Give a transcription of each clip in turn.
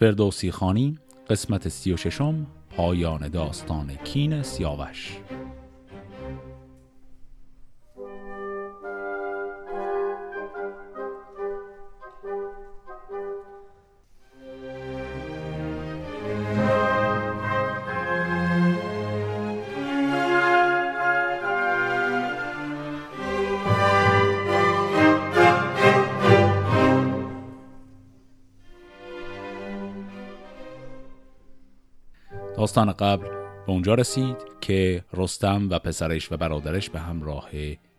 فردوسی خانی قسمت سی و ششم پایان داستان کین سیاوش. داستان قبل به اونجا رسید که رستم و پسرش و برادرش به همراه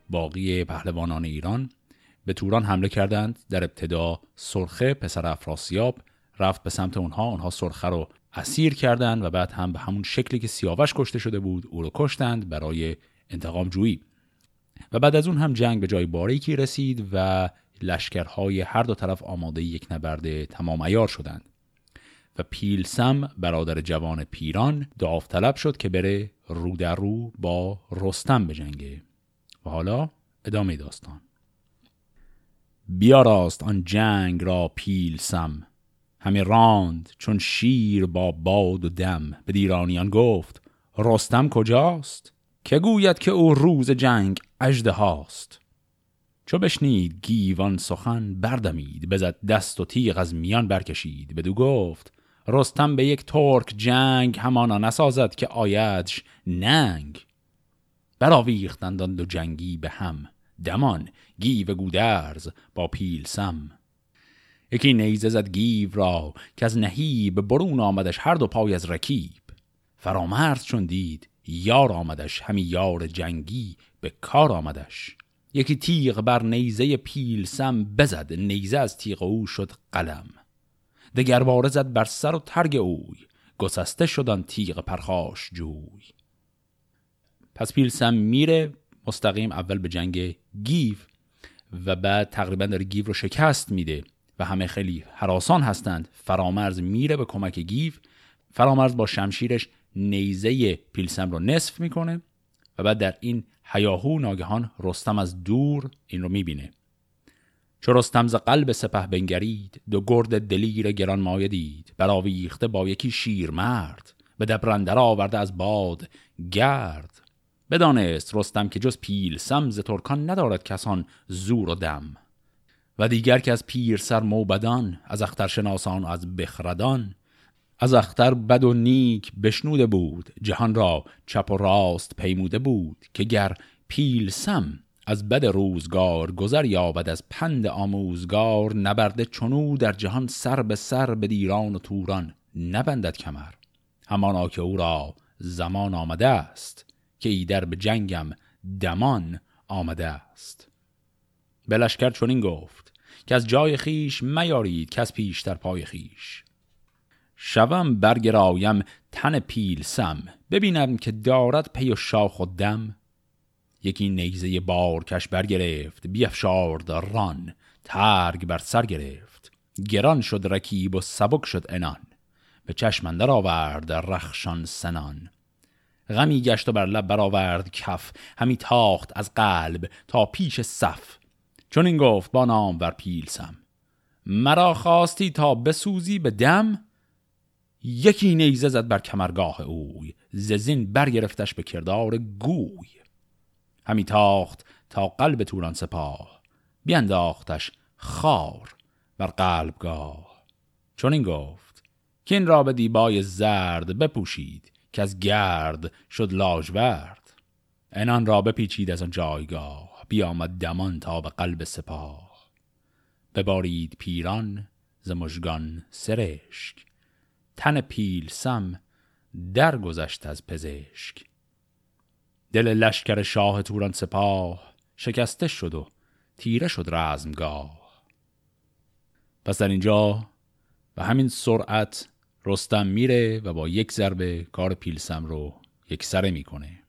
باقی پهلوانان ایران به توران حمله کردند. در ابتدا سرخه پسر افراسیاب رفت به سمت اونها اونها سرخه رو اسیر کردند و بعد هم به همون شکلی که سیاوش کشته شده بود او رو کشتند برای انتقام جویی. و بعد از اون هم جنگ به جای باریکی رسید و لشکرهای هر دو طرف آماده یک نبرد تمام ایار شدند. و پیلسم برادر جوان پیران داوطلب شد که بره رو در رو با رستم بجنگه و حالا ادامه داستان. بیاراست آن جنگ را پیلسم. همه راند چون شیر با باد و دم. به دیرانیان گفت رستم کجاست؟ که گوید که او روز جنگ اجده هاست. چو بشنید گیوان سخن بردمید. بزد دست و تیغ از میان برکشید. بدو گفت رستم به یک ترک جنگ همانا نسازد که آیدش ننگ. براویختند آن دو جنگی به هم. دمان گیو گودرز با پیلسم یکی نیزه زد گیو را که از نهیب برون آمدش هر دو پای از رکیب. فرامرز چون دید یار آمدش همی یار جنگی به کار آمدش. یکی تیغ بر نیزه پیلسم بزد نیزه از تیغ او شد قلم. دگر زد بر سر و ترگ اوی. گسسته شدن تیغ پرخاش جوی. پس پیلسم میره مستقیم اول به جنگ گیو و بعد تقریبا داره گیو رو شکست میده و همه خیلی حراسان هستند. فرامرز میره به کمک گیو. فرامرز با شمشیرش نیزه پیلسم رو نصف می‌کنه و بعد در این هیاهو ناگهان رستم از دور این رو می‌بینه. چو رستم ز قلب سپه بنگرید دو گرد دلیر گران مایه دید. برآویخته با یکی شیر مرد به دبرندر آورده از باد گرد. بدانست رستم که جز پیل سمز ترکان ندارد کسان زور و دم. و دیگر که از پیر سر موبدان از اخترشناسان از بخردان. از اختر بد و نیک بشنوده بود جهان را چپ و راست پیموده بود که گر پیل سم از بد روزگار گذر یابد از پند آموزگار نبرده چونو در جهان سر به سر به دیران و توران نبندد کمر. همانا که او را زمان آمده است که ایدر به جنگم دمان آمده است. بلشکر چنین گفت که از جای خیش میارید که از پیشتر پای خیش شوم برگرایم تن پیلسم ببینم که دارد پی و شاخ و دم. یکی نیزه بارکش برگرفت بیفشارد ران ترگ بر سر گرفت. گران شد رکیب و سبک شد انان به چشمندر آورد رخشان سنان. غمی گشت و بر لب برآورد کف همی تاخت از قلب تا پیش صف. چون این گفت با نام ور پیلسم مرا خواستی تا بسوزی به دم؟ یکی نیزه زد بر کمرگاه اوی ززین برگرفتش به کردار گوی. همی تاخت تا قلب توران سپاه. بینداختش خار بر قلبگاه. چون این گفت که این را به دیبای زرد بپوشید که از گرد شد لاجورد. انان را بپیچید از آن جایگاه بیامد دمان تا به قلب سپاه. ببارید پیران ز مژگان سرشک. تن پیل سم درگذشت از پزشک. دل لشکر شاه توران سپاه شکسته شد و تیره شد رزمگاه. پس در اینجا به همین سرعت رستم میره و با یک ضربه کار پیلسم رو یک سره می‌کنه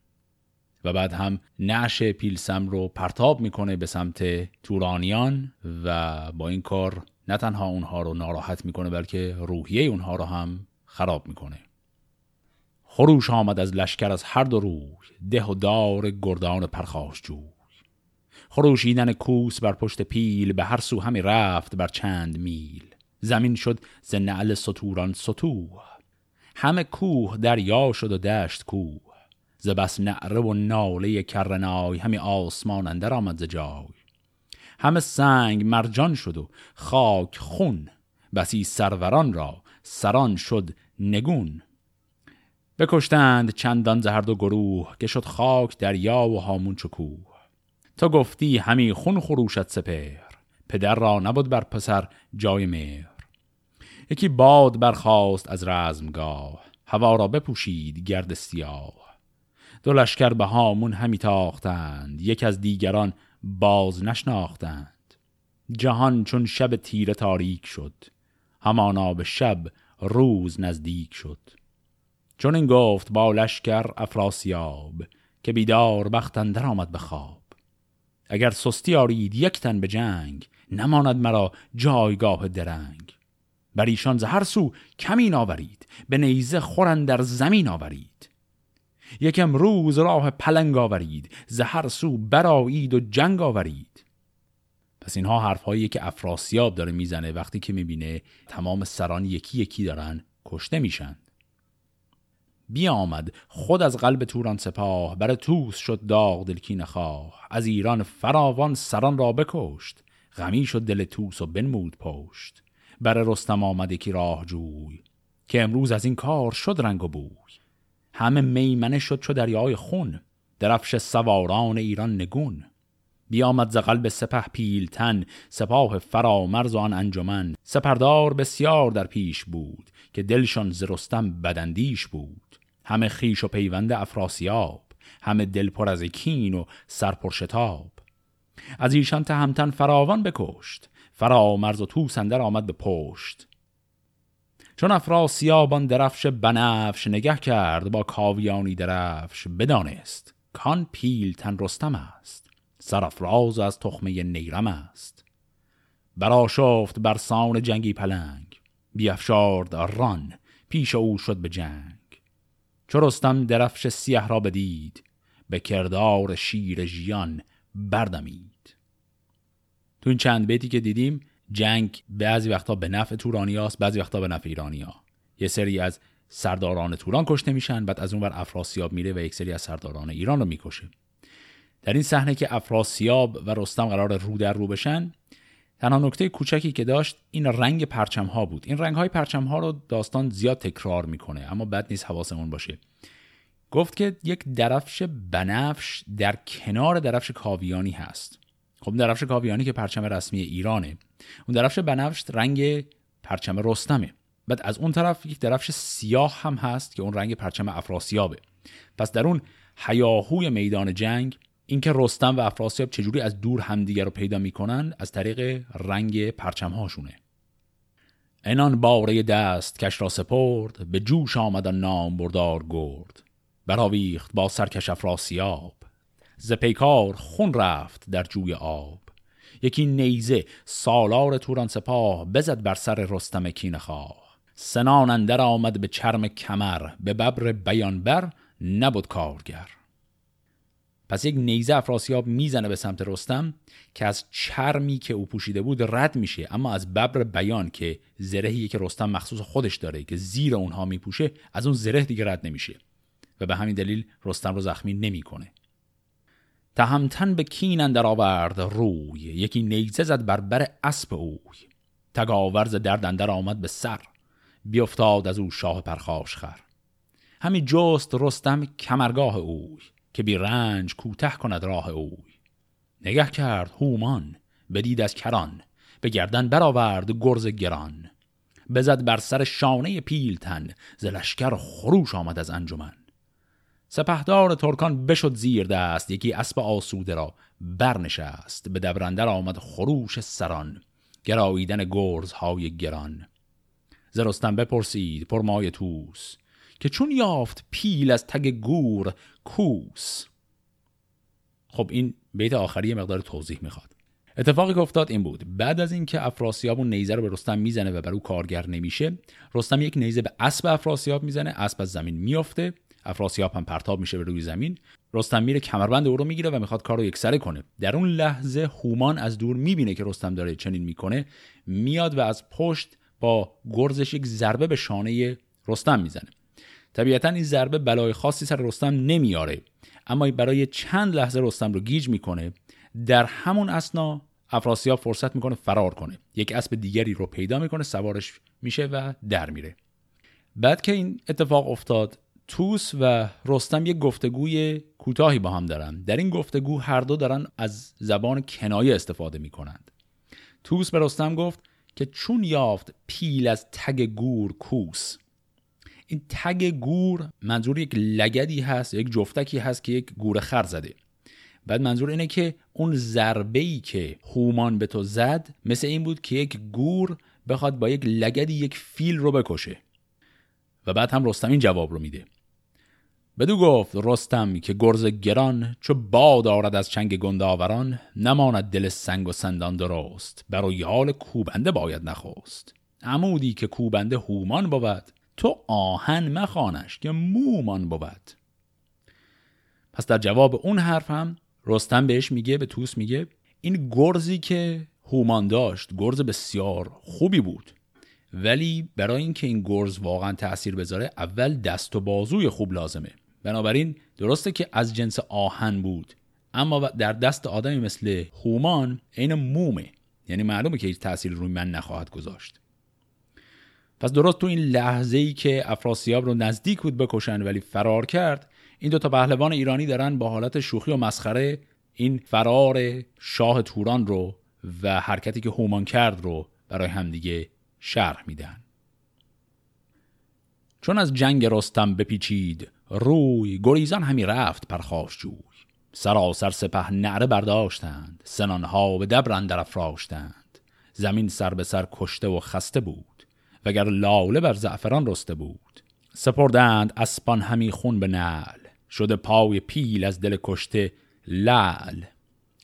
و بعد هم نعش پیلسم رو پرتاب می‌کنه به سمت تورانیان و با این کار نه تنها اونها رو ناراحت می‌کنه بلکه روحیه اونها رو هم خراب می‌کنه. خروش آمد از لشکر از هر دو روی ده و دار گردان پرخاش جوی. خروشیدن کوس بر پشت پیل به هر سو همی رفت بر چند میل. زمین شد ز نعل ستوران سطوح همه کوه دریا شد و دشت کوه. ز بس نعره و ناله کرنای همی آسمان اندر آمد ز جای. همه سنگ مرجان شد و خاک خون. بسی سروران را سران شد نگون. بکشتند چندان زهرد و گروه که شد خاک دریا و هامون چکوه. تو گفتی همی خون خروشت سپر پدر را نبود بر پسر جای مهر. یکی باد برخاست از رزمگاه هوا را بپوشید گرد سیاه. دو لشکر به هامون همی تاختند یک از دیگران باز نشناختند. جهان چون شب تیره تاریک شد همانا به شب روز نزدیک شد. چون این گفت با لشکر افراسیاب که بیدار بختندر آمد به خواب. اگر سستی آرید یک تن به جنگ نماند مرا جایگاه درنگ. بر ایشان ز هر سو کمین آورید به نیزه خورن در زمین آورید. یکم روز راه پلنگ آورید ز هر سو برایید و جنگ آورید. پس اینها حرفهایی که افراسیاب داره می‌زنه وقتی که می‌بینه تمام سران یکی یکی دارن کشته میشن. بیامد خود از قلب توران سپاه بر توس شد داغ دلکی خواه. از ایران فراوان سران را بکشت غمی شد دل توس و بنمود پشت. بر رستم آمد یکی راه جوی که امروز از این کار شد رنگ و بوی. همه میمنه شد چو دریای خون درفش سواران ایران نگون. بیامد ز قلب سپه پیلتن سپاه فرامرز آن انجمن. سپردار بسیار در پیش بود که دلشان ز رستم بدندیش بود. همه خیش و پیوند افراسیاب همه دل پر از کین و سر پر شتاب. از ایشان تهمتن فراوان بکشت فرامرز و تو سندر آمد به پشت. چون افراسیابان درفش بنفش نگه کرد با کاویانی درفش بدانست کان پیل تن رستم است سرافراز از تخمه نیرم است. برا شفت بر سان جنگی پلنگ بیافشارد ران پیش او شد به جنگ. چو رستم درفش سیه را بدید به کردار شیر ژیان بردمید. تو این چند بیتی که دیدیم جنگ بعضی وقتا به نفع تورانیاست بعضی وقتا به نفع ایرانیا یه سری از سرداران توران کشته میشن بعد از اون بر افراسیاب میره و یک سری از سرداران ایران رو می‌کشه. در این صحنه که افراسیاب و رستم قرار رو در رو بشن تنها نکته کوچکی که داشت این رنگ پرچم ها بود. این رنگ های پرچم ها رو داستان زیاد تکرار می‌کنه اما بد نیست حواسمون باشه. گفت که یک درفش بنفش در کنار درفش کاویانی هست. خب درفش کاویانی که پرچم رسمی ایرانه. اون درفش بنفش رنگ پرچم رستمه. بعد از اون طرف یک درفش سیاه هم هست که اون رنگ پرچم افراسیابه. پس در اون حیاهوی میدان جنگ اینکه رستم و افراسیاب چجوری از دور همدیگر رو پیدا می‌کنن از طریق رنگ پرچم هاشونه انان باره دست کش را سپرد به جوش آمدن نام بردار گرد. براویخت با سرکش افراسیاب. ز پیکار خون رفت در جوی آب. یکی نیزه سالار توران سپاه بزد بر سر رستم کین خواه سنان اندر آمد به چرم کمر به ببر بیانبر نبود کارگر. پس یک نیزه افراسیاب می‌زنه به سمت رستم که از چرمی که او پوشیده بود رد میشه. اما از ببر بیان که زرهی که رستم مخصوص خودش داره که زیر اونها میپوشه از اون زره دیگه رد نمیشه. و به همین دلیل رستم رو زخمی نمی‌کنه. تهمتن به کین اندر آورد روی. یکی نیزه زد بر بر اسب اوی. تگاورز درد اندر آمد به سر. بیافتاد از او شاه پرخاش خر همی جست رستم کمرگاه اوی. که بی رنج کوته کند راه اوی. نگه کرد هومان بدید از کران به گردن برآورد گرز گران. بزد بر سر شانه پیلتن ز لشکر خروش آمد از انجمن. سپهدار ترکان بشد زیر دست یکی اسب آسوده را برنشست به دبرندر آمد خروش سران گراییدن گرزهای گران. زرستم بپرسید پرمای توس که چون یافت پیل از تگ گور کوس. خب این بیت آخری مقدار توضیح می‌خواد. اتفاقی که افتاد این بود. بعد از اینکه افراسیاب اون نیزه رو به رستم می‌زنه و بر او کارگر نمیشه رستم یک نیزه به اسب افراسیاب می‌زنه. اسب از زمین میافته. افراسیاب هم پرتاب میشه به روی زمین. رستم میره کمربند او رو می‌گیره و می‌خواد کار رو یکسره کنه. در اون لحظه هومان از دور می‌بینه که رستم داره چنین می‌کنه. میاد و از پشت با گرزش یک ضربه به شانه رستم می‌زنه. طبیعتا این ضربه بلای خاصی سر رستم نمیاره اما برای چند لحظه رستم رو گیج می‌کنه در همون اسنا افراسیاب فرصت می‌کنه فرار کنه. یک اسب دیگری رو پیدا می‌کنه سوارش میشه و در میره. بعد که این اتفاق افتاد توس و رستم یک گفتگوی کوتاهی با هم دارن. در این گفتگو هر دو دارن از زبان کنایه استفاده می‌کنند. توس به رستم گفت که چون یافت پیل از تگ گور کوس. این تگ گور منظور یک لگدی هست یک جفتکی هست که یک گور خر زده. بعد منظور اینه که اون ضربه ای که هومان به تو زد مثل این بود که یک گور بخواد با یک لگدی یک فیل رو بکشه. و بعد هم رستم این جواب رو میده. بدو گفت رستم که گرز گران چو باد آرد از چنگ گنداوران نماند دل سنگ و سندان درست برای حال کوبنده باید نخواست. عمودی که کوبنده هومان بود تو آهن مخانش که مومان بود. پس در جواب اون حرف هم رستم بهش میگه به توس میگه این گرزی که هومان داشت گرز بسیار خوبی بود. ولی برای اینکه این گرز واقعا تاثیر بذاره اول دست و بازوی خوب لازمه. بنابراین درسته که از جنس آهن بود اما در دست آدمی مثل هومان عین مومه. یعنی معلومه که هیچ تأثیر روی من نخواهد گذاشت. پس درست تو این لحظه ای که افراسیاب رو نزدیک بود بکشن ولی فرار کرد این دو تا پهلوان ایرانی دارن با حالت شوخی و مسخره این فرار شاه توران رو و حرکتی که هومان کرد رو برای همدیگه شرح میدن. چون از جنگ رستم بپیچید روی گریزان همی رفت پرخاش جوی. سراسر سپه نعره برداشتند سنانها به دبرن در افراشتند. زمین سر به سر کشته و خسته بود. وگر لاله بر زعفران رسته بود. سپردند اسپان همی خون به نعل. شده پای پیل از دل کشته لعل.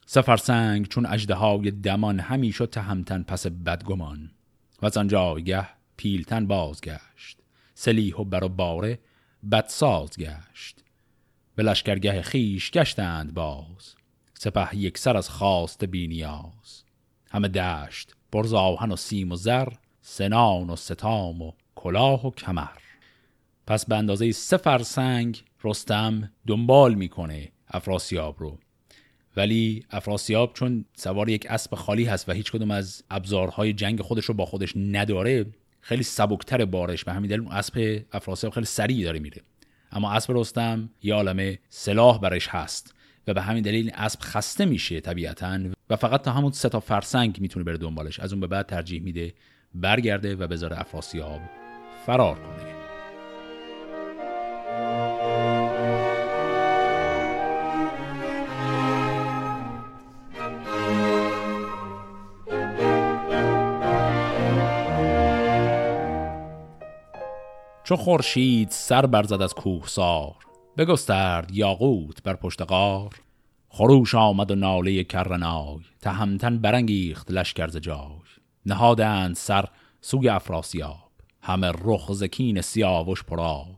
سفرسنگ چون اجده های دمان همی شد تهمتن پس بدگمان. و از آن جایگه پیلتن بازگشت. سلیح و بر و باره بدساز گشت. به لشکرگه خیش گشتند باز. سپه یک سر از خواست بینیاز همه دشت برز آهن و سیم و زر سنان و ستام و کلاه و کمر. پس به اندازه سه فرسنگ رستم دنبال می‌کنه افراسیاب رو. ولی افراسیاب چون سوار یک اسب خالی هست و هیچ کدوم از ابزارهای جنگ خودش رو با خودش نداره خیلی سبکتر بارش. به همین دلیل اون اسب افراسیاب خیلی سریع داره میره. اما اسب رستم یه عالمه سلاح برش هست و به همین دلیل اسب خسته میشه طبیعتا و فقط تا همون سه تا فرسنگ می‌تونه بره دنبالش. از اون به بعد ترجیح میده برگرده و بذاره افراسیاب فرار کنه. چو خورشید سر برزد از کوهسار بگسترد یاقوت بر پشت غار. خروش آمد و ناله کرنای تهمتن برانگیخت لشکر ز جای. نهادند سر سوی افراسیاب. همه رخ زکین سیاوش پراب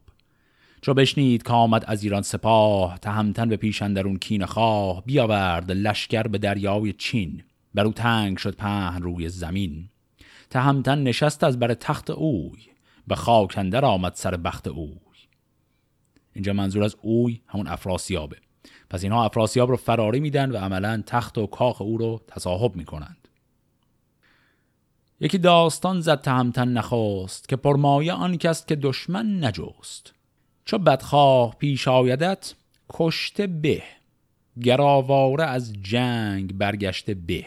چو بشنید که آمد از ایران سپاه تهمتن به پیش اندرون کین خواه بیاورد لشکر به دریای چین. بر او تنگ شد پهن روی زمین. تهمتن نشست از بر تخت اوی به خاکندر آمد سر بخت اوی. اینجا منظور از اوی همون افراسیابه. پس اینها افراسیاب رو فراری میدن و عملا تخت و کاخ او رو تصاحب می‌کنند. یکی داستان زد تهمتن نخواست که پرمایه آن کست که دشمن نجست. چو بدخواه پیش آیدت کشته به. گراواره از جنگ برگشته به.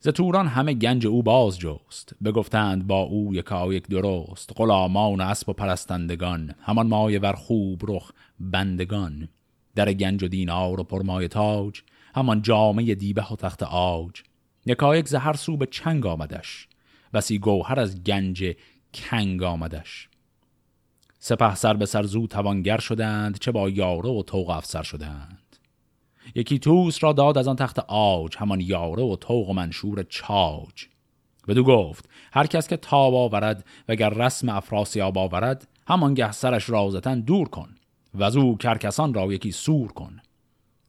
ز توران همه گنج او باز جست بگفتند با او یکایک درست. غلامان اسب و پرستندگان همان مایه ور خوب رخ بندگان. در گنج و دینار و پرمایه تاج همان جامعه دیبه و تخت آج. یکایک ز هر سو به چنگ آمدش. بسی گوهر از گنج کنگ آمدش. سپه سر به سر زود توانگر شدند چه با یاره و توق افسر شدند. یکی توس را داد از آن تخت آج همان یاره و توق و منشور چاج. بدو گفت هر کس که تاب آورد وگر رسم افراسیاب آورد همان گه سرش رازتن دور کن و از او کرکسان را یکی سور کن.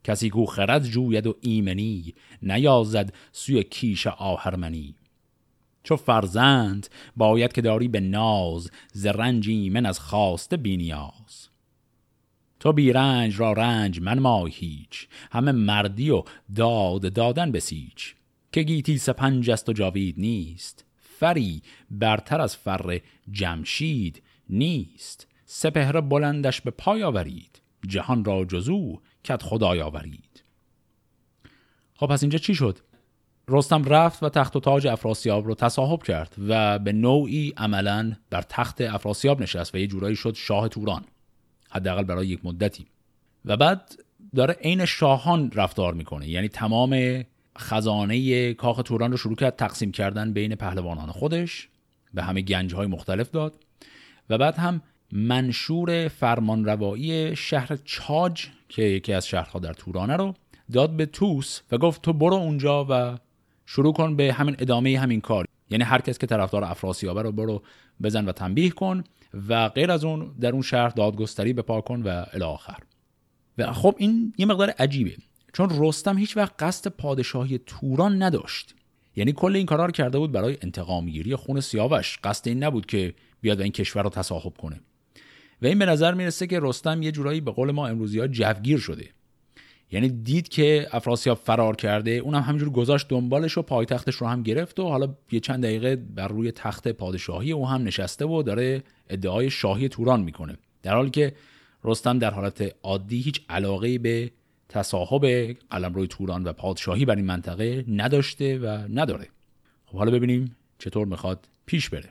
کسی کو خرد جوید و ایمنی نیازد سوی کیش آهرمنی. چو فرزند باید که داری به ناز ز رنجی من از خواسته بینیاز تو بی رنج را رنج من ما هیچ همه مردی و داد دادن بسیچ که گیتی سپنج است و جاوید نیست فری برتر از فر جمشید نیست. سپهر بلندش به پای آورید جهان را جزو کت خدای آورید خب پس اینجا چی شد؟ رستم رفت و تخت و تاج افراسیاب رو تصاحب کرد و به نوعی عملا بر تخت افراسیاب نشست و یه جورایی شد شاه توران حداقل برای یک مدتی. و بعد داره عین شاهان رفتار می‌کنه یعنی تمام خزانه کاخ توران رو شروع کرد تقسیم کردن بین پهلوانان خودش به همه گنج های مختلف داد و بعد هم منشور فرمانروایی شهر چاج که یکی از شهرها در تورانه رو داد به توس و گفت تو برو اونجا و شروع کن به همین ادامه همین کار. یعنی هر کس که طرفدار افراسیابه رو برو بزن و تنبیه کن و غیر از اون در اون شهر دادگستری بپا کن و الی آخر. و خب این یه مقدار عجیبه چون رستم هیچ وقت قصد پادشاهی توران نداشت. یعنی کل این کارا رو کرده بود برای انتقام گیری خون سیاوش. قصد این نبود که بیاد این کشور رو تصاحب کنه. و این به نظر می‌رسه که رستم یه جورایی به قول ما امروزی ها جوگیر شده. یعنی دید که افراسیاب فرار کرده اونم همینجور گذاشت دنبالش و پایتختش رو هم گرفت و حالا یه چند دقیقه بر روی تخت پادشاهی او هم نشسته و داره ادعای شاهی توران می‌کنه. در حالی که رستم در حالت عادی هیچ علاقه به تصاحب روی توران و پادشاهی بر این منطقه نداشته و نداره. خب حالا ببینیم چطور می‌خواد پیش بره.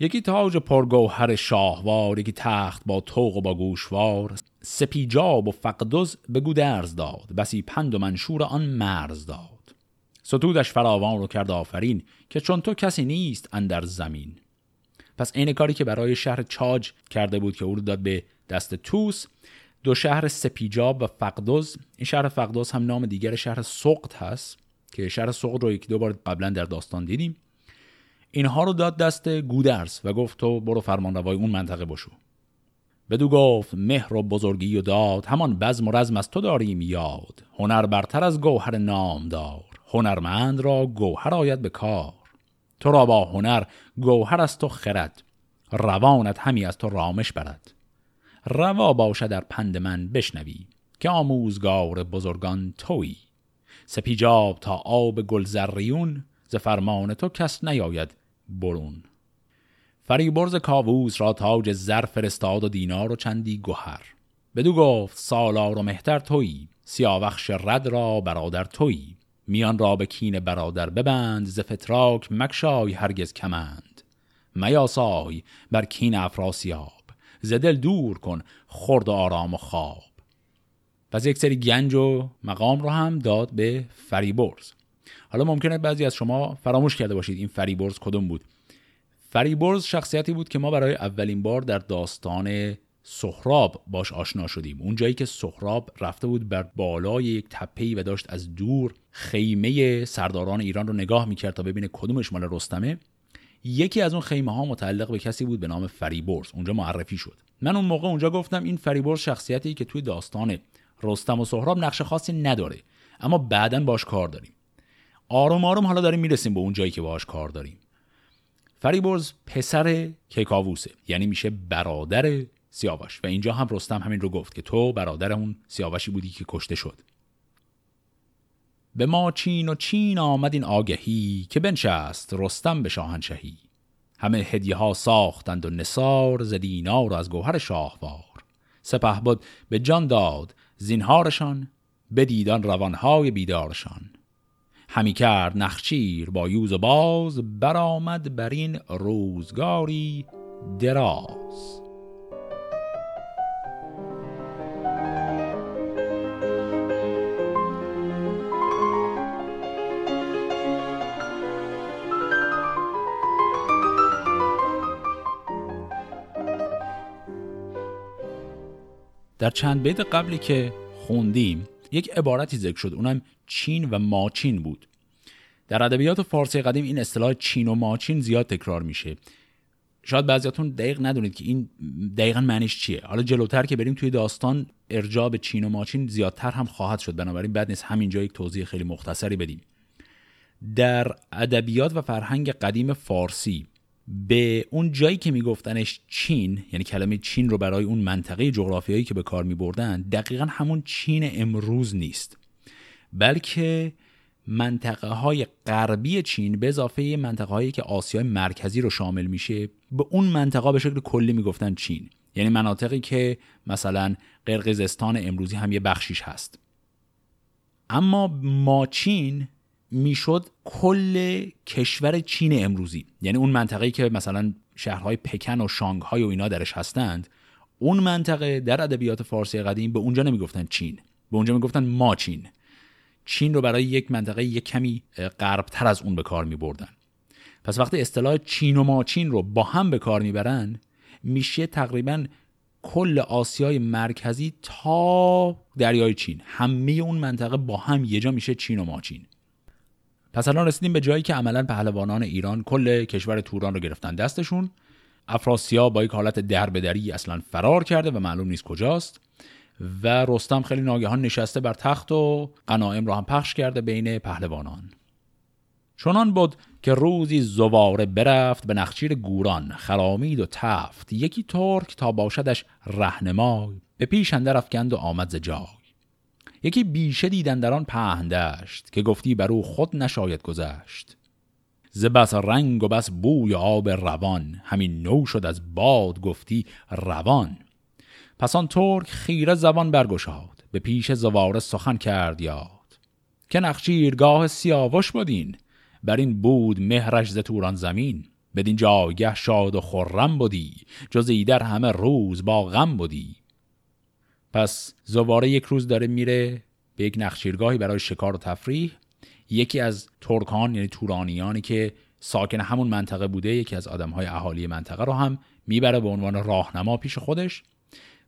یکی تاج پرگوهر شاهوار یکی تخت با توق و با گوشوار. سپیجاب و فقدز به گودرز داد بسی پند و منشور آن مرز داد. ستودش فراوان رو کرد آفرین که چون تو کسی نیست اندر زمین. پس عین کاری که برای شهر چاج کرده بود که او رو داد به دست توس دو شهر سپیجاب و فقدوز این شهر فقدوز هم نام دیگر شهر سقط هست که شهر سقط رو یکی دو بار قبلا در داستان دیدیم. اینها رو داد دست گودرز و گفت تو برو فرمانروای اون منطقه بشو. بدو گفت مهر و بزرگی و داد همان بزم و رزم از تو داریم یاد. هنر برتر از گوهر نامدار. هنرمند را گوهر آید به کار. تو را با هنر گوهر از تو خرد. روانت همی از تو رامش برد. روا باشه در پند من بشنوی که آموزگار بزرگان تویی سپیجاب تا آب گلزریون ز فرمان تو کس نیاید. برون. فریبرز کاووس را تاج زر فرستاد و دینار و چندی گوهر بدو گفت سالار و مهتر تویی. سیاوخش رد را برادر تویی. میان را به کین برادر ببند ز فتراک مکشای هرگز کمند. میاسای بر کین افراسیاب. ز دل دور کن خورد و آرام و خواب. پس یک سری گنج و مقام رو هم داد به فریبرز حالا ممکنه بعضی از شما فراموش کرده باشید این فریبرز کدوم بود. فریبرز شخصیتی بود که ما برای اولین بار در داستان سهراب باهاش آشنا شدیم. اون جایی که سهراب رفته بود بر بالای یک تپهی و داشت از دور خیمه سرداران ایران رو نگاه می‌کرد تا ببینه کدومش مال رستمه. یکی از اون خیمه ها متعلق به کسی بود به نام فریبرز. اونجا معرفی شد. من اون موقع اونجا گفتم این فریبرز شخصیتی که توی داستان رستم و سهراب نقش خاصی نداره اما بعدا باش کار داریم. آروم آروم حالا داریم می‌رسیم به اون جایی که باش کار داریم. فریبرز پسر کیکاووسه یعنی میشه برادر سیاوش. و اینجا هم رستم همین رو گفت که تو برادر اون سیاوشی بودی که کشته شد. به ما چین و چین آمد این آگهی که بنشست رستم به شاهنشهی همه هدیه ها ساختند و نصار ز دینار از گوهر شاهوار. سپه بود به جان داد زینهارشان بدیدان روانهای بیدارشان. همی کرد نخچیر با یوز و باز برآمد بر این روزگاری دراز. در چند بیت قبلی که خوندیم یک عبارتی ذکر شد اونم چین و ماچین بود. در ادبیات فارسی قدیم این اصطلاح چین و ماچین زیاد تکرار میشه. شاید بعضیاتون دقیق ندونید که این دقیقا معنیش چیه. حالا جلوتر که بریم توی داستان ارجاع به چین و ماچین زیادتر هم خواهد شد. بنابراین بعد نیست همینجا یک توضیح خیلی مختصری بدیم. در ادبیات و فرهنگ قدیم فارسی به اون جایی که میگفتنش چین یعنی کلمه چین رو برای اون منطقه جغرافیایی که به کار میبردن دقیقا همون چین امروز نیست. بلکه منطقه های غربی چین به اضافه منطقه هایی که آسیای مرکزی رو شامل میشه به اون منطقه به شکل کلی می‌گفتن چین. یعنی مناطقی که مثلا قرقیزستان امروزی هم یه بخشیش هست. اما ماچین می‌شد کل کشور چین امروزی. یعنی اون منطقه‌ای که مثلا شهرهای پکن و شانگهای و اینا درش هستند اون منطقه در ادبیات فارسی قدیم به اونجا نمی‌گفتن چین. به اونجا می‌گفتن ماچین چین رو برای یک منطقه یک کمی غربتر از اون به کار می بردن. پس وقتی اصطلاح چین و ماچین رو با هم به کار می‌برن میشه تقریبا کل آسیای مرکزی تا دریای چین. همه اون منطقه با هم یه جا میشه چین و ماچین. پس الان رسیدیم به جایی که عملا پهلوانان ایران کل کشور توران رو گرفتن دستشون. افراسیاب با یک حالت دربدری اصلا فرار کرده و معلوم نیست کجاست. و رستم خیلی ناگهان نشسته بر تخت و قنایم را هم پخش کرده بین پهلوانان. چنان بود که روزی زواره برفت به نخچیر گوران خرامید و تفت یکی ترک تا باشدش رهنمای به پیش اندر افکند و آمد ز جای. یکی بیشه دیدن در آن پهندشت که گفتی بر او خود نشاید گذشت. ز بس رنگ و بس بوی آب روان همین نو شد از باد گفتی روان. پس آن ترک خیره زبان برگشاد به پیش زواره سخن کرد یاد. که نخچیرگاه سیاوش بودین بر این بود مهرش ز توران زمین. بدین جایگه شاد و خرم بودی جز ایدر همه روز با غم بودی پس زواره یک روز داره میره به یک نخچیرگاهی برای شکار و تفریح. یکی از ترکان یعنی تورانیانی که ساکن همون منطقه بوده یکی از آدمهای اهالی منطقه رو هم می‌بره به عنوان راهنما پیش خودش.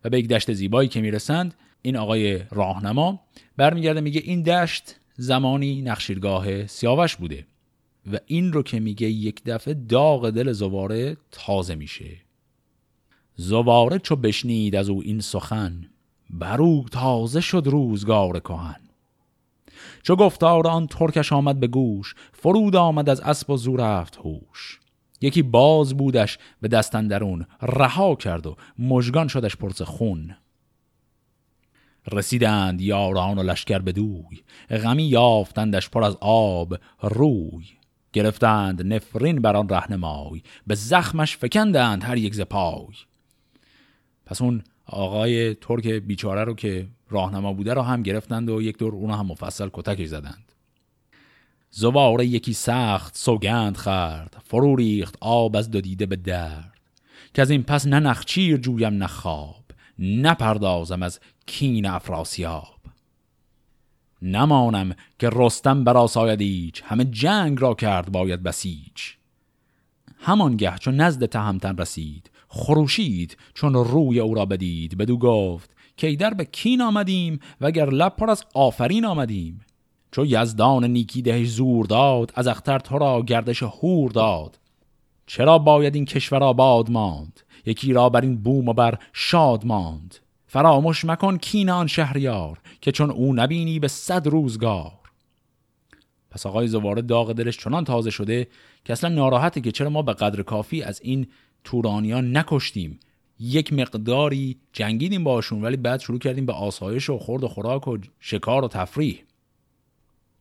و به یک دشت زیبایی که می‌رسند این آقای راهنما برمیگرده میگه این دشت زمانی نقشیرگاه سیاوش بوده و این رو که میگه یک دفعه داغ دل زواره تازه میشه. زواره چو بشنید از او این سخن برو تازه شد روزگار کهن. چو گفتار آن ترکش آمد به گوش فرود آمد از اسب و زور رفت هوش. یکی باز بودش به دستن درون رها کرد و مژگان شدش پرس خون. رسیدند یاران و لشکر به دوی غمی یافتندش پر از آب روی. گرفتند نفرین بر آن رهنمای به زخمش فکندند هر یک ز پس اون آقای ترک بیچاره رو که راهنما بوده رو هم گرفتند و یک دور اونو هم مفصل کتکش زدند. زواره یکی سخت سوگند خرد فرو ریخت آب از دو دیده به درد. که از این پس نه نخچیر جویم نه خواب. نپردازم از کین افراسیاب. نمانم که رستم برا ساید ایچ. همه جنگ را کرد باید بسیج همانگه چون نزد تهمتن رسید. خروشید چون روی او را بدید. بدو گفت که در به کین آمدیم وگر لب پر از آفرین آمدیم؟ چو یزدان نیکی دهش زور داد از اختر تو را گردش هور داد. چرا باید این کشور آباد ماند؟ یکی را بر این بوم و بر شاد ماند. فراموش مکن کین آن شهریار که چون او نبینی به صد روزگار. پس آقای زواره داغ دلش چنان تازه شده که اصلا ناراحته که چرا ما به قدر کافی از این تورانیان نکشتیم. یک مقداری جنگیدیم باشون ولی بعد شروع کردیم به آسایش و خورد و خوراک و شکار و تفریح.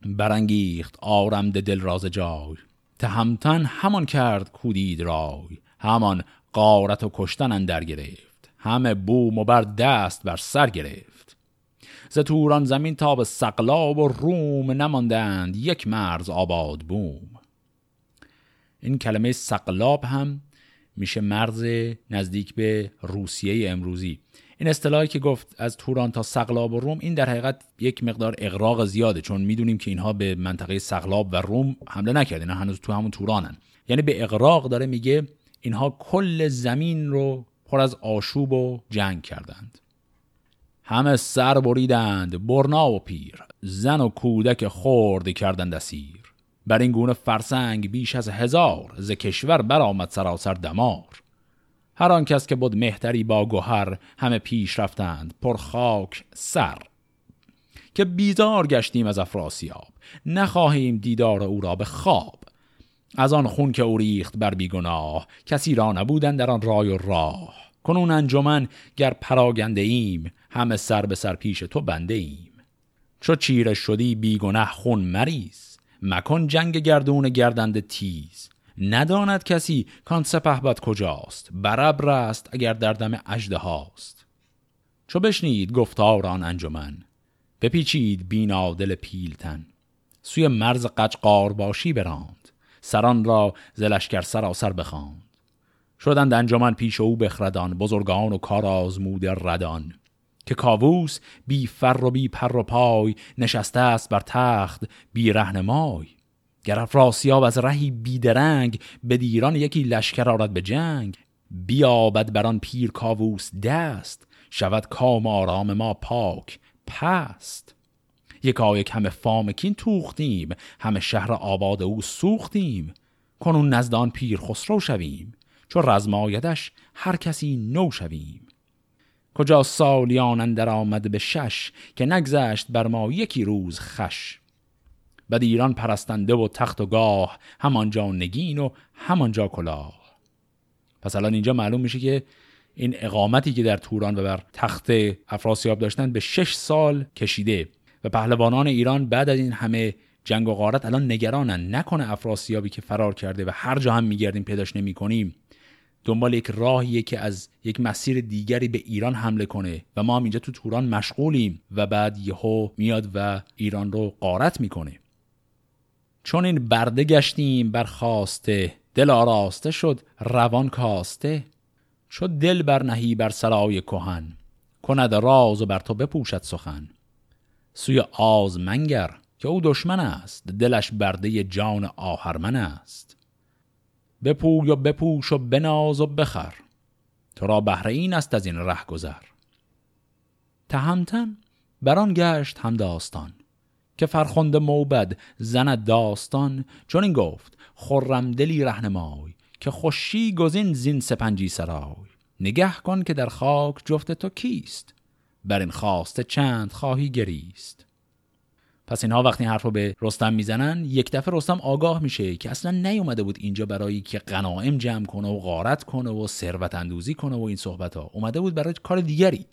برانگیخت آرمده دل راز جای. تهمتن همان کرد کودید رای. همان قارت و کشتن اندر گرفت. همه بوم و بر دست بر سر گرفت. ز توران زمین تا به سقلاب و روم نماندند یک مرز آباد بوم. این کلمه سقلاب هم میشه مرز نزدیک به روسیه امروزی. این اصطلاحی که گفت از توران تا سقلاب و روم این در حقیقت یک مقدار اغراق زیاده چون می‌دونیم که اینها به منطقه سقلاب و روم حمله نکردن هنوز تو همون تورانن. یعنی به اغراق داره میگه اینها کل زمین رو پر از آشوب و جنگ کردند. همه سر بریدند برنا و پیر زن و کودک خورد کردند اسیر. بر این گونه فرسنگ بیش از هزار ز کشور برآمد سراسر دمار. هر آن کس که بود مهتری با گوهر همه پیش رفتند پر خاک سر. که بیزار گشتیم از افراسیاب نخواهیم دیدار او را به خواب. از آن خون که او ریخت بر بیگناه کسی را نبودن در آن رای و راه. کنون انجمن گر پراگنده ایم همه سر به سر پیش تو بنده ایم. چو چیره شدی بیگنه خون مریز مکن جنگ گردون گردنده تیز. نداند کسی کان سپه بد کجاست. بربر است اگر در دم اجده هاست. چو بشنید گفتار آن انجمن بپیچید بینا دل پیلتن. سوی مرز قچقار باشی براند سران را زلشکر سراسر بخواند. شدند انجمن پیش او بخردان بزرگان و کارآزموده ردان. که کاووس بی فر و بی پر و پای نشسته است بر تخت بی رهنمای. گر افراسیاب از رهی بیدرنگ به ایران یکی لشکر آرد به جنگ. بیابد بران پیر کاووس دست شود کام آرام ما پاک پست. یکایک همه فامکین توختیم همه شهر آباد او سوختیم. کنون نزدان پیر خسرو شویم چو رزمایدش هر کسی نو شویم. کجا سالیان اندر آمد به شش که نگذشت بر ما یکی روز خش. بد ایران پرستنده و تخت و گاه همانجا نگین و همانجا کلاه. پس الان اینجا معلوم میشه که این اقامتی که در توران و بر تخت افراسیاب داشتن به شش سال کشیده و پهلوانان ایران بعد از این همه جنگ و غارت الان نگرانن. نکنه افراسیابی که فرار کرده و هر جا هم میگردیم پیداش نمی‌کنیم. دنبال یک راهیه که از یک مسیر دیگری به ایران حمله کنه و ما هم اینجا تو توران مشغولیم و بعد یهو میاد و ایران رو قارت می‌کنه. چون این برده گشتیم برخواسته دل آراسته شد روان کاسته. چو دل برنهی بر سرای کهن کند راز و بر تو بپوشد سخن. سوی آز منگر که او دشمن است دلش برده جان آهرمن است. بپوی و بپوش و بناز و بخر تو را بهره این است از این ره گذر تهمتن بران گشت هم داستان. که فرخنده موبد زند داستان چون این گفت خرم دلی رهنمای که خوشی گزین زین سپنجی سرای. نگه کن که در خاک جفت تو کیست؟ بر این خواسته چند خواهی گریست؟ پس اینها وقتی حرف رو به رستم می‌زنن یک دفعه رستم آگاه میشه که اصلا نیومده بود اینجا برای که غنایم جمع کنه و غارت کنه و ثروت اندوزی کنه و این صحبت ها اومده بود برای کار دیگری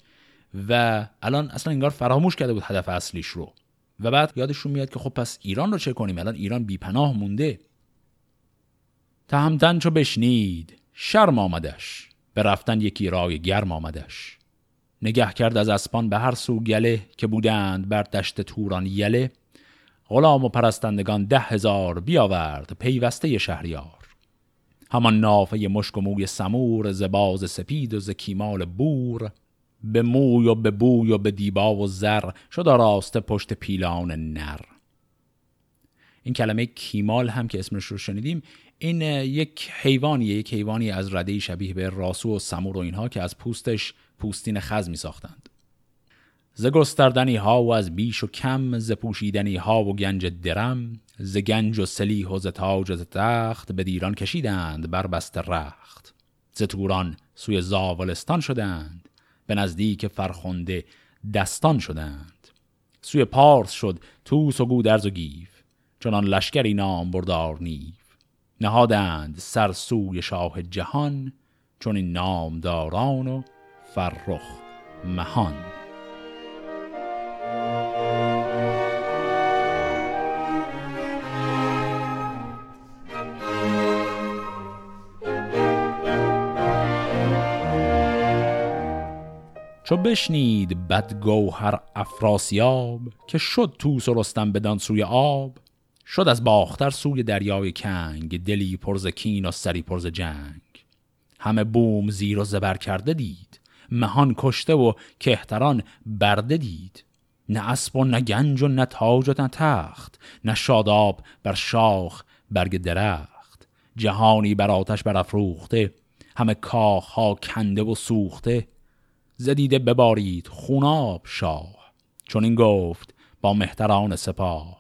و الان اصلا انگار فراموش کرده بود هدف اصلیش رو. و بعد یادشون میاد که خب پس ایران رو چه کنیم؟ الان ایران بیپناه مونده. تهمتن چو بشنید شرم آمدش. به رفتن یکی رای گرم آمدش. نگه کرد از اسپان به هر سو گله که بودند بر دشت توران یله. غلام و پرستندگان ده هزار بیاورد پیوسته شهریار. همان نافه مشک و موی سمور زباز سپید و زکیمال بور. به موی و به بوی و به دیبا و زر شد راسته پشت پیلان نر. این کلمه کیمال هم که اسمش رو شنیدیم این یک حیوانیه یک حیوانی از رده شبیه به راسو و سمور و اینها که از پوستش پوستین خز می ساختند ز گستردنی ها و از بیش و کم ز پوشیدنی ها و گنج درم ز گنج و سلیح و ز تاج و ز تخت به دیران کشیدند بر بست رخت. ز توران سوی زاولستان شدند. به نزدیک فرخنده دستان شدند. سوی پارس شد توس و گودرز و گیف. چنان لشکری نام بردار نیف. نهادند سر سوی شاه جهان چون این نامداران و فرخ مهان. چو بشنید بدگوهر افراسیاب که شد توس و رستم بدان سوی آب شد از باختر سوی دریای کنگ دلی پرز کین و سری پرز جنگ. همه بوم زیر و زبر کرده دید مهان کشته و کهتران برده دید. نه اسب و نه گنج و نه تاج و نه تخت نه شاداب بر شاخ برگ درخت. جهانی بر آتش برافروخته همه کاخ ها کنده و سوخته. زدیده ببارید خوناب شاه. چون این گفت با مهتران سپاه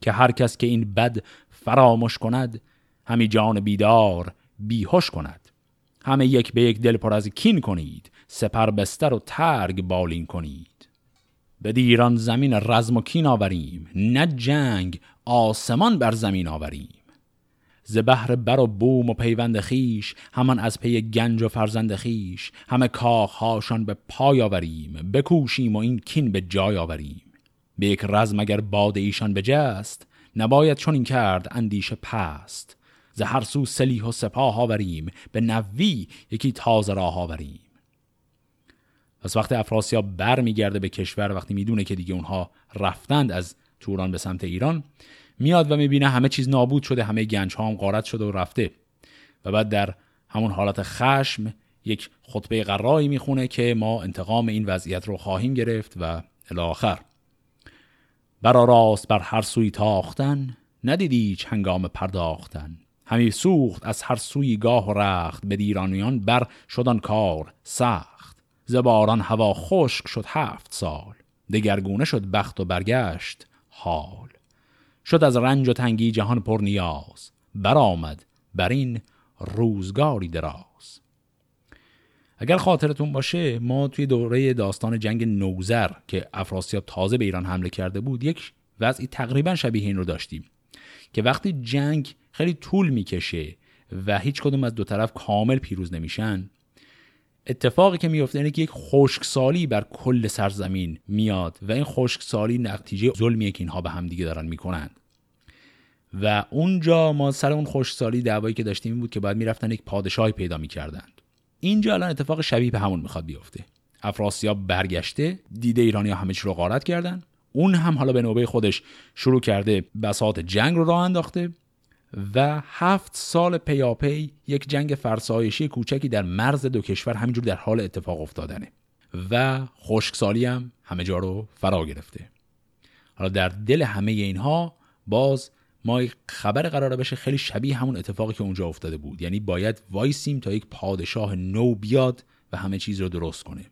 که هر کس که این بد فراموش کند همی جان بیدار بیهوش کند. همه یک به یک دل پر از کین کنید سپر بستر و ترگ بالین کنید. به دیران زمین رزم و کین آوریم نه جنگ آسمان بر زمین آوریم. ز بهر بر و بوم و پیوند خیش همان از پی گنج و فرزند خیش همه هاشان به پای آوریم بکوشیم و این کین به جای آوریم. به یک رزم اگر باد ایشان بجست نباید چون این کرد اندیشه پست. ز هر سو سلیح و سپاه آوریم به نوی یکی تازه راه آوریم. پس وقتی افراسیاب بر میگرده به کشور وقتی می‌دونه که دیگه اونها رفتند از توران به سمت ایران میاد و می‌بینه همه چیز نابود شده همه گنج ها هم غارت شده و رفته. و بعد در همون حالت خشم یک خطبه قرایی می‌خونه که ما انتقام این وضعیت رو خواهیم گرفت و الاخر برا راست بر هر سوی تاختن ندیدی هنگام پرداختن. همی سوخت از هر سوی گاه و رخت به دیرانیان بر شدن کار سخت. زباران هوا خشک شد هفت سال دگرگونه شد بخت و برگشت حال. شد از رنج و تنگی جهان پر نیاز برآمد بر این روزگاری دراز. اگر خاطرتون باشه ما توی دوره داستان جنگ نوزر که افراسیاب تازه به ایران حمله کرده بود یک وضعی تقریبا شبیه این رو داشتیم که وقتی جنگ خیلی طول می‌کشه و هیچ کدوم از دو طرف کامل پیروز نمیشن اتفاقی که میفته اینه که یک خشکسالی بر کل سرزمین میاد و این خشکسالی نتیجه ظلمیه که اینها به هم دیگه دارن می‌کنند. و اونجا ما سر اون خشکسالی دعوایی که داشتیم این بود که باید می‌رفتن یک پادشاهی پیدا می‌کردند. اینجا الان اتفاق شبیه به همون می‌خواد بیفته. افراسیاب برگشته دیده ایرانی ها همه چی رو غارت کردن. اون هم حالا به نوبه خودش شروع کرده بساط جنگ رو راه انداخته. و هفت سال پیاپی یک جنگ فرسایشی کوچکی در مرز دو کشور همینجور در حال اتفاق افتادنه. و خشکسالی هم همه جا رو فرا گرفته. حالا در دل همه اینها باز ما خبر قراره بشه خیلی شبیه همون اتفاقی که اونجا افتاده بود. یعنی باید وایسیم تا یک پادشاه نو بیاد و همه چیز رو درست کنه.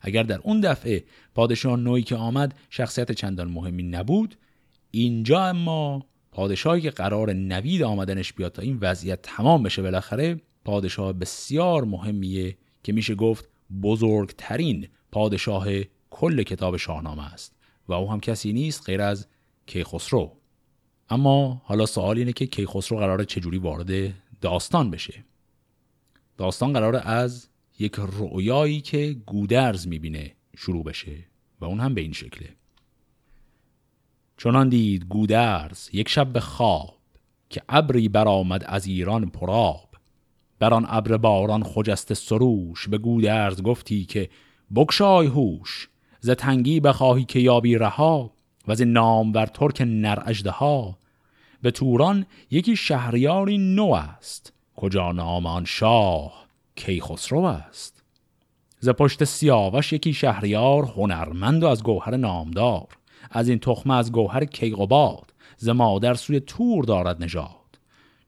اگر در اون دفعه پادشاه نوی که آمد شخصیت چندان مهمی نبود اینجا اما پادشاهی که قرار نوید آمدنش بیاد تا این وضعیت تمام بشه بالاخره پادشاه بسیار مهمیه که میشه گفت بزرگترین پادشاه کل کتاب شاهنامه است و او هم کسی نیست غیر از کیخسرو. اما حالا سوال اینه که کیخسرو قراره چجوری وارد داستان بشه؟ داستان قراره از یک رؤیایی که گودرز می‌بینه شروع بشه و اون هم به این شکله. چنان دید گودرز یک شب به خواب که ابری برآمد از ایران پراب بر آن ابر باران خجست سروش به گودرز گفتی که بکشای هوش ز تنگی بخواهی که یابی رها و ز نامور ترک نر ها به توران یکی شهریاری نو است کجا نام آن شاه کیخسرو است. ز پشت سیاوش یکی شهریار هنرمند و از گوهر نامدار. از این تخمه از گوهر کیقوباد ز مادر سوی تور دارد نژاد.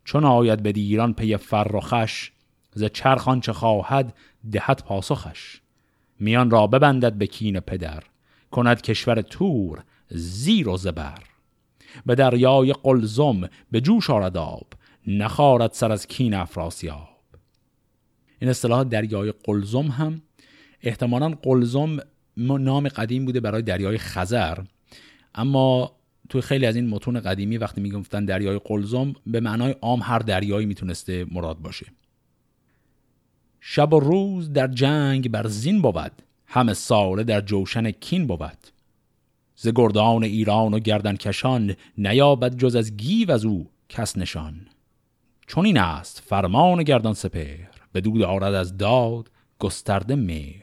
چون آید به دیران پی فر و خش ز چرخان چه خواهد دهت پاسخش. میان را ببندد به کین پدر کند کشور تور زیر و زبر. به دریای قلزم به جوش آرد آب نخارد سر از کین افراسیاب. این اصطلاح دریای قلزم هم احتمالا قلزم نام قدیم بوده برای دریای خزر. اما توی خیلی از این متون قدیمی وقتی می‌گفتن دریای قلزم به معنای عام هر دریایی می‌تونسته مراد باشه. شب و روز در جنگ بر زین بود همه ساله در جوشن کین بود. ز گردان ایران و گردن کشان نیابد جز از گیو از او کس نشان. چون این است فرمان گردان سپر به دود آرد از داد گسترده مهر.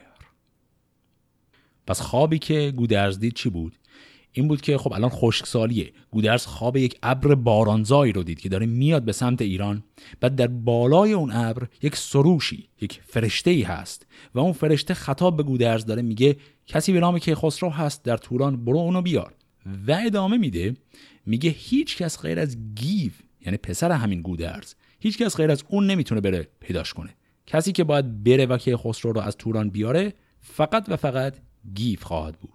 پس خوابی که گودرز چی بود؟ این بود که خب الان خشکسالیه. گودرز خواب یک ابر بارانزایی رو دید که داره میاد به سمت ایران. بعد در بالای اون ابر یک سروشی یک فرشته ای هست و اون فرشته خطاب به گودرز داره میگه کسی به نام کیخسرو هست در توران برو اونو بیار. و ادامه میده میگه هیچ کس غیر از گیو یعنی پسر همین گودرز هیچ کس غیر از اون نمی‌تونه بره پیداش کنه. کسی که باید بره و کیخسرو رو از توران بیاره فقط و فقط گیو خواهد بود.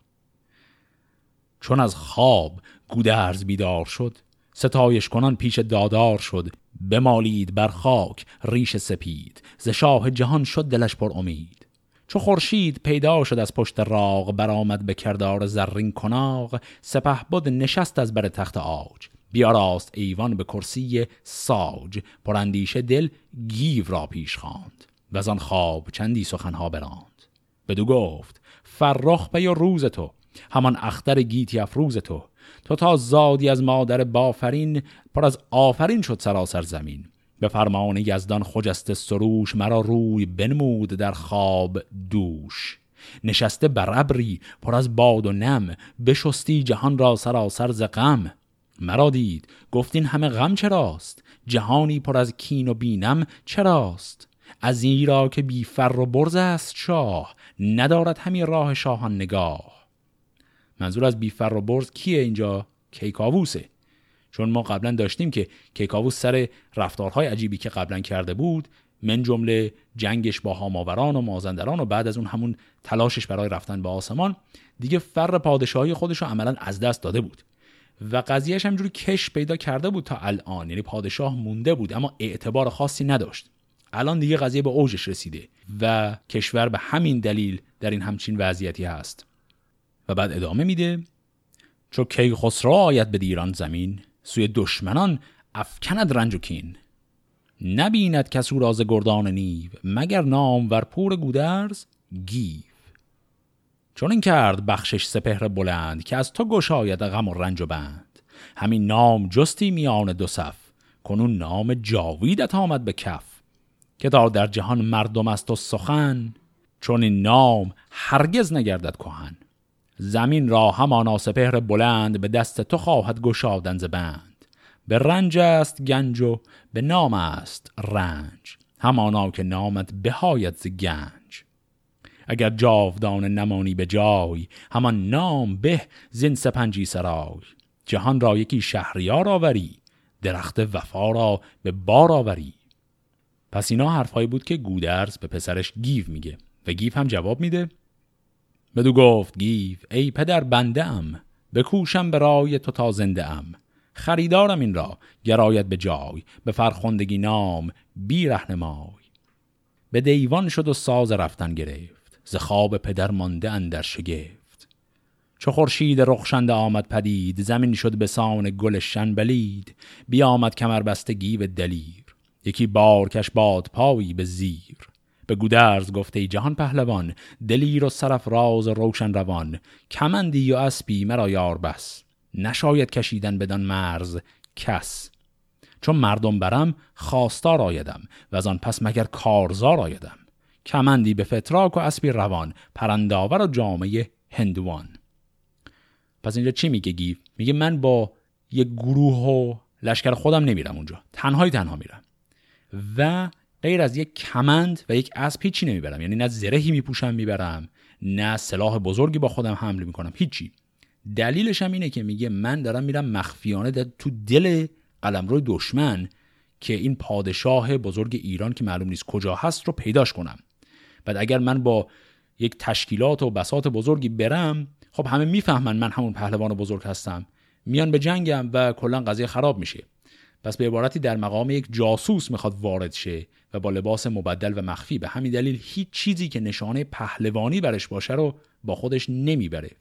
چون از خواب گودرز بیدار شد ستایش کنان پیش دادار شد بمالید بر خاک ریش سپید ز شاه جهان شد دلش پر امید. چو خورشید پیدا شد از پشت راغ برآمد به کردار زرین کناغ سپه بد نشست از بر تخت آج بیاراست ایوان به کرسی ساج پراندیشه دل گیو را پیش خواند. و آن خواب چندی سخنها براند. بدو گفت فرخ پی روز تو همان اختر گیتی افروز تو. تو تا زادی از مادر بافرین پر از آفرین شد سراسر زمین. به فرمان یزدان خجست سروش مرا روی بنمود در خواب دوش. نشسته بر ابری پر از باد و نم بشستی جهان را سراسر ز غم. مرا دید گفتین همه غم چراست؟ جهانی پر از کین و بینم چراست؟ از این را که بی فر و برز است شاه ندارد همین راه شاهان نگاه. منظور از بی فر و برز کیه اینجا؟ کیکاووسه. چون ما قبلا داشتیم که کیکاووس سر رفتارهای عجیبی که قبلا کرده بود من جمله جنگش با هاماوران و مازندران و بعد از اون همون تلاشش برای رفتن به آسمان دیگه فر پادشاهی خودش رو عملا از دست داده بود. و قضیهش همجوری کش پیدا کرده بود تا الان یعنی پادشاه مونده بود اما اعتبار خاصی نداشت. الان دیگه قضیه به اوجش رسیده و کشور به همین دلیل در این همچین وضعیتی هست. و بعد ادامه میده. چو کی خسرو آید به دیران زمین سوی دشمنان افکند رنج و کین. نبیند کس او راز گردان نیو مگر نام ور پور گودرز گیو. چون این کرد بخشش سپهر بلند که از تو گشاید غم و رنج و بند. همین نام جستی میان دو صف کنون نام جاویدت آمد به کف. که تا در جهان مردم است و سخن چون این نام هرگز نگردد کهن. زمین را همانا سپهر بلند به دست تو خواهد گشادن ز بند. به رنج است گنج و به نام است رنج. همانا که نامت بهایت ز گنج. اگر جاودان نمانی به جای همان نام به زین سپنجی سرای. جهان را یکی شهریار آوری درخت وفا را به بار آوری. پس اینا حرفهایی بود که گودرز به پسرش گیو میگه و گیو هم جواب میده. بدو گفت گیو ای پدر بنده ام بکوشم به رای تو تا زنده ام. خریدارم این را گر آید به جای به فرخندگی نام بی رهنمای. به دیوان شد و ساز رفتن گرفت ز خواب پدر مانده اندر شگفت. چو خورشید رخشنده آمد پدید زمین شد به سان گل شنبلید. کمر بستگی به دلیر یکی بارکش باد پایی به زیر. به گودرز گفته جهان پهلوان دلیر و سرف راز روشن روان کمندی و اسبی مرا یار بس. نشاید کشیدن بدان مرز کس. چون مردم برم خواستار آیدم و از آن پس مگر کارزار آیدم. کمندی به فتراک و اسبی روان پرنداور و جامه هندوان. پس اینجا چی میگه گیو؟ میگه من با یک گروه و لشکر خودم نمیرم اونجا. تنهایی تنها میرم. و غیر از یک کمند و یک اسب هیچی نمی‌برم. یعنی نه زرهی میپوشم می‌برم نه سلاح بزرگی با خودم حمل می‌کنم. هیچی. دلیلش هم اینه که میگه من دارم میرم مخفیانه در تو دل قلمرو دشمن که این پادشاه بزرگ ایران که معلوم نیست کجا هست رو پیداش کنم. بعد اگر من با یک تشکیلات و بسات بزرگی برم خب همه می‌فهمن من همون پهلوان بزرگ هستم. میان به جنگم و کلا قضیه خراب میشه. پس به عبارتی در مقام یک جاسوس می‌خواد وارد شه و با لباس مبدل و مخفی به همین دلیل هیچ چیزی که نشانه پهلوانی برش باشه رو با خودش نمی‌بره.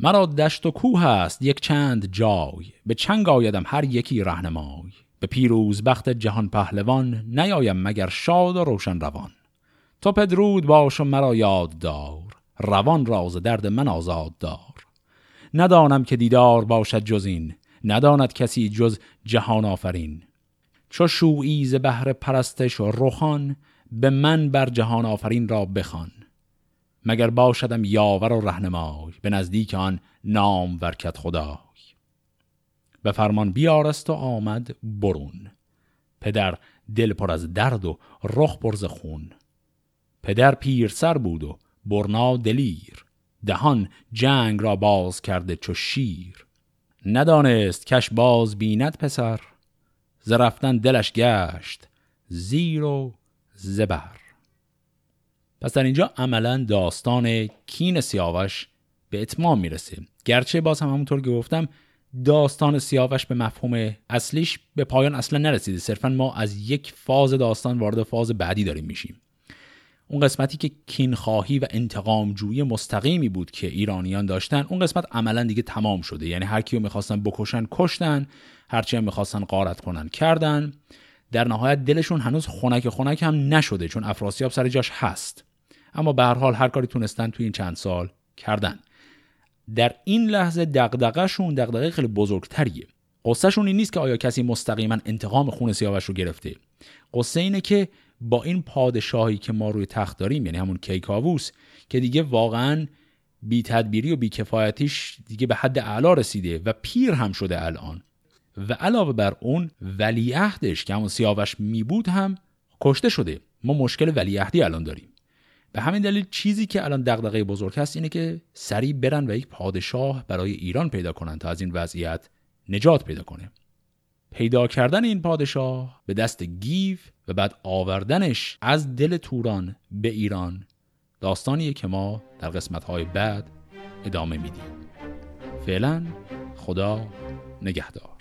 مرا دشت و کوه است یک چند جای. به چنگ آیدم هر یکی رهنمای. به پیروز بخت جهان پهلوان نیایم مگر شاد و روشن روان. تو پدرود باش و مرا یاد دار روان راز درد من آزاد دار. ندانم که دیدار باشد جز این. نداند کسی جز جهان آفرین. چو شویی ز بهر پرستش و روخان به من بر جهان آفرین را بخوان. مگر باشدم یاور و رهنمای به نزدیک آن نام ورکت خدای. به فرمان بیارست و آمد برون. پدر دل پر از درد و رخ پر خون. پدر پیر سر بود و برنا دلیر. دهان جنگ را باز کرده چو شیر. ندانست کش باز بیند پسر ز رفتن دلش گشت زیر و زبر پس در اینجا عملا داستان کین سیاوش به اتمام می‌رسه گرچه باز هم همونطور که گفتم داستان سیاوش به مفهوم اصلیش به پایان اصلا نرسیده. صرفا ما از یک فاز داستان وارد فاز بعدی داریم میشیم. اون قسمتی که کینخواهی و انتقام جویی مستقیمی بود که ایرانیان داشتن اون قسمت عملا دیگه تمام شده. یعنی هر کیو می‌خواستن بکشن کشتن. هرچی هم می‌خواستن قارت کنن کردن. در نهایت دلشون هنوز خنک خنک هم نشده چون افراسیاب سر جاش هست. اما به هر حال هر کاری تونستن توی این چند سال کردن. در این لحظه دغدغه‌شون دغدغه خیلی بزرگتریه. قصهشون این نیست که آیا کسی مستقیما انتقام خون سیاوش رو گرفته. قصه اینه که با این پادشاهی که ما روی تخت داریم یعنی همون کیکاووس که دیگه واقعا بی تدبیری و بی کفایتیش دیگه به حد اعلا رسیده و پیر هم شده الان. و علاوه بر اون ولیعهدش که همون سیاوش می بود هم کشته شده. ما مشکل ولیعهدی الان داریم. به همین دلیل چیزی که الان دغدغه بزرگ هست اینه که سریع برن و یک پادشاه برای ایران پیدا کنن تا از این وضعیت نجات پیدا کنه. پیدا کردن این پادشاه به دست گیو و بعد آوردنش از دل توران به ایران. داستانیه که ما در قسمتهای بعد ادامه میدیم. فعلا خدا نگهدار.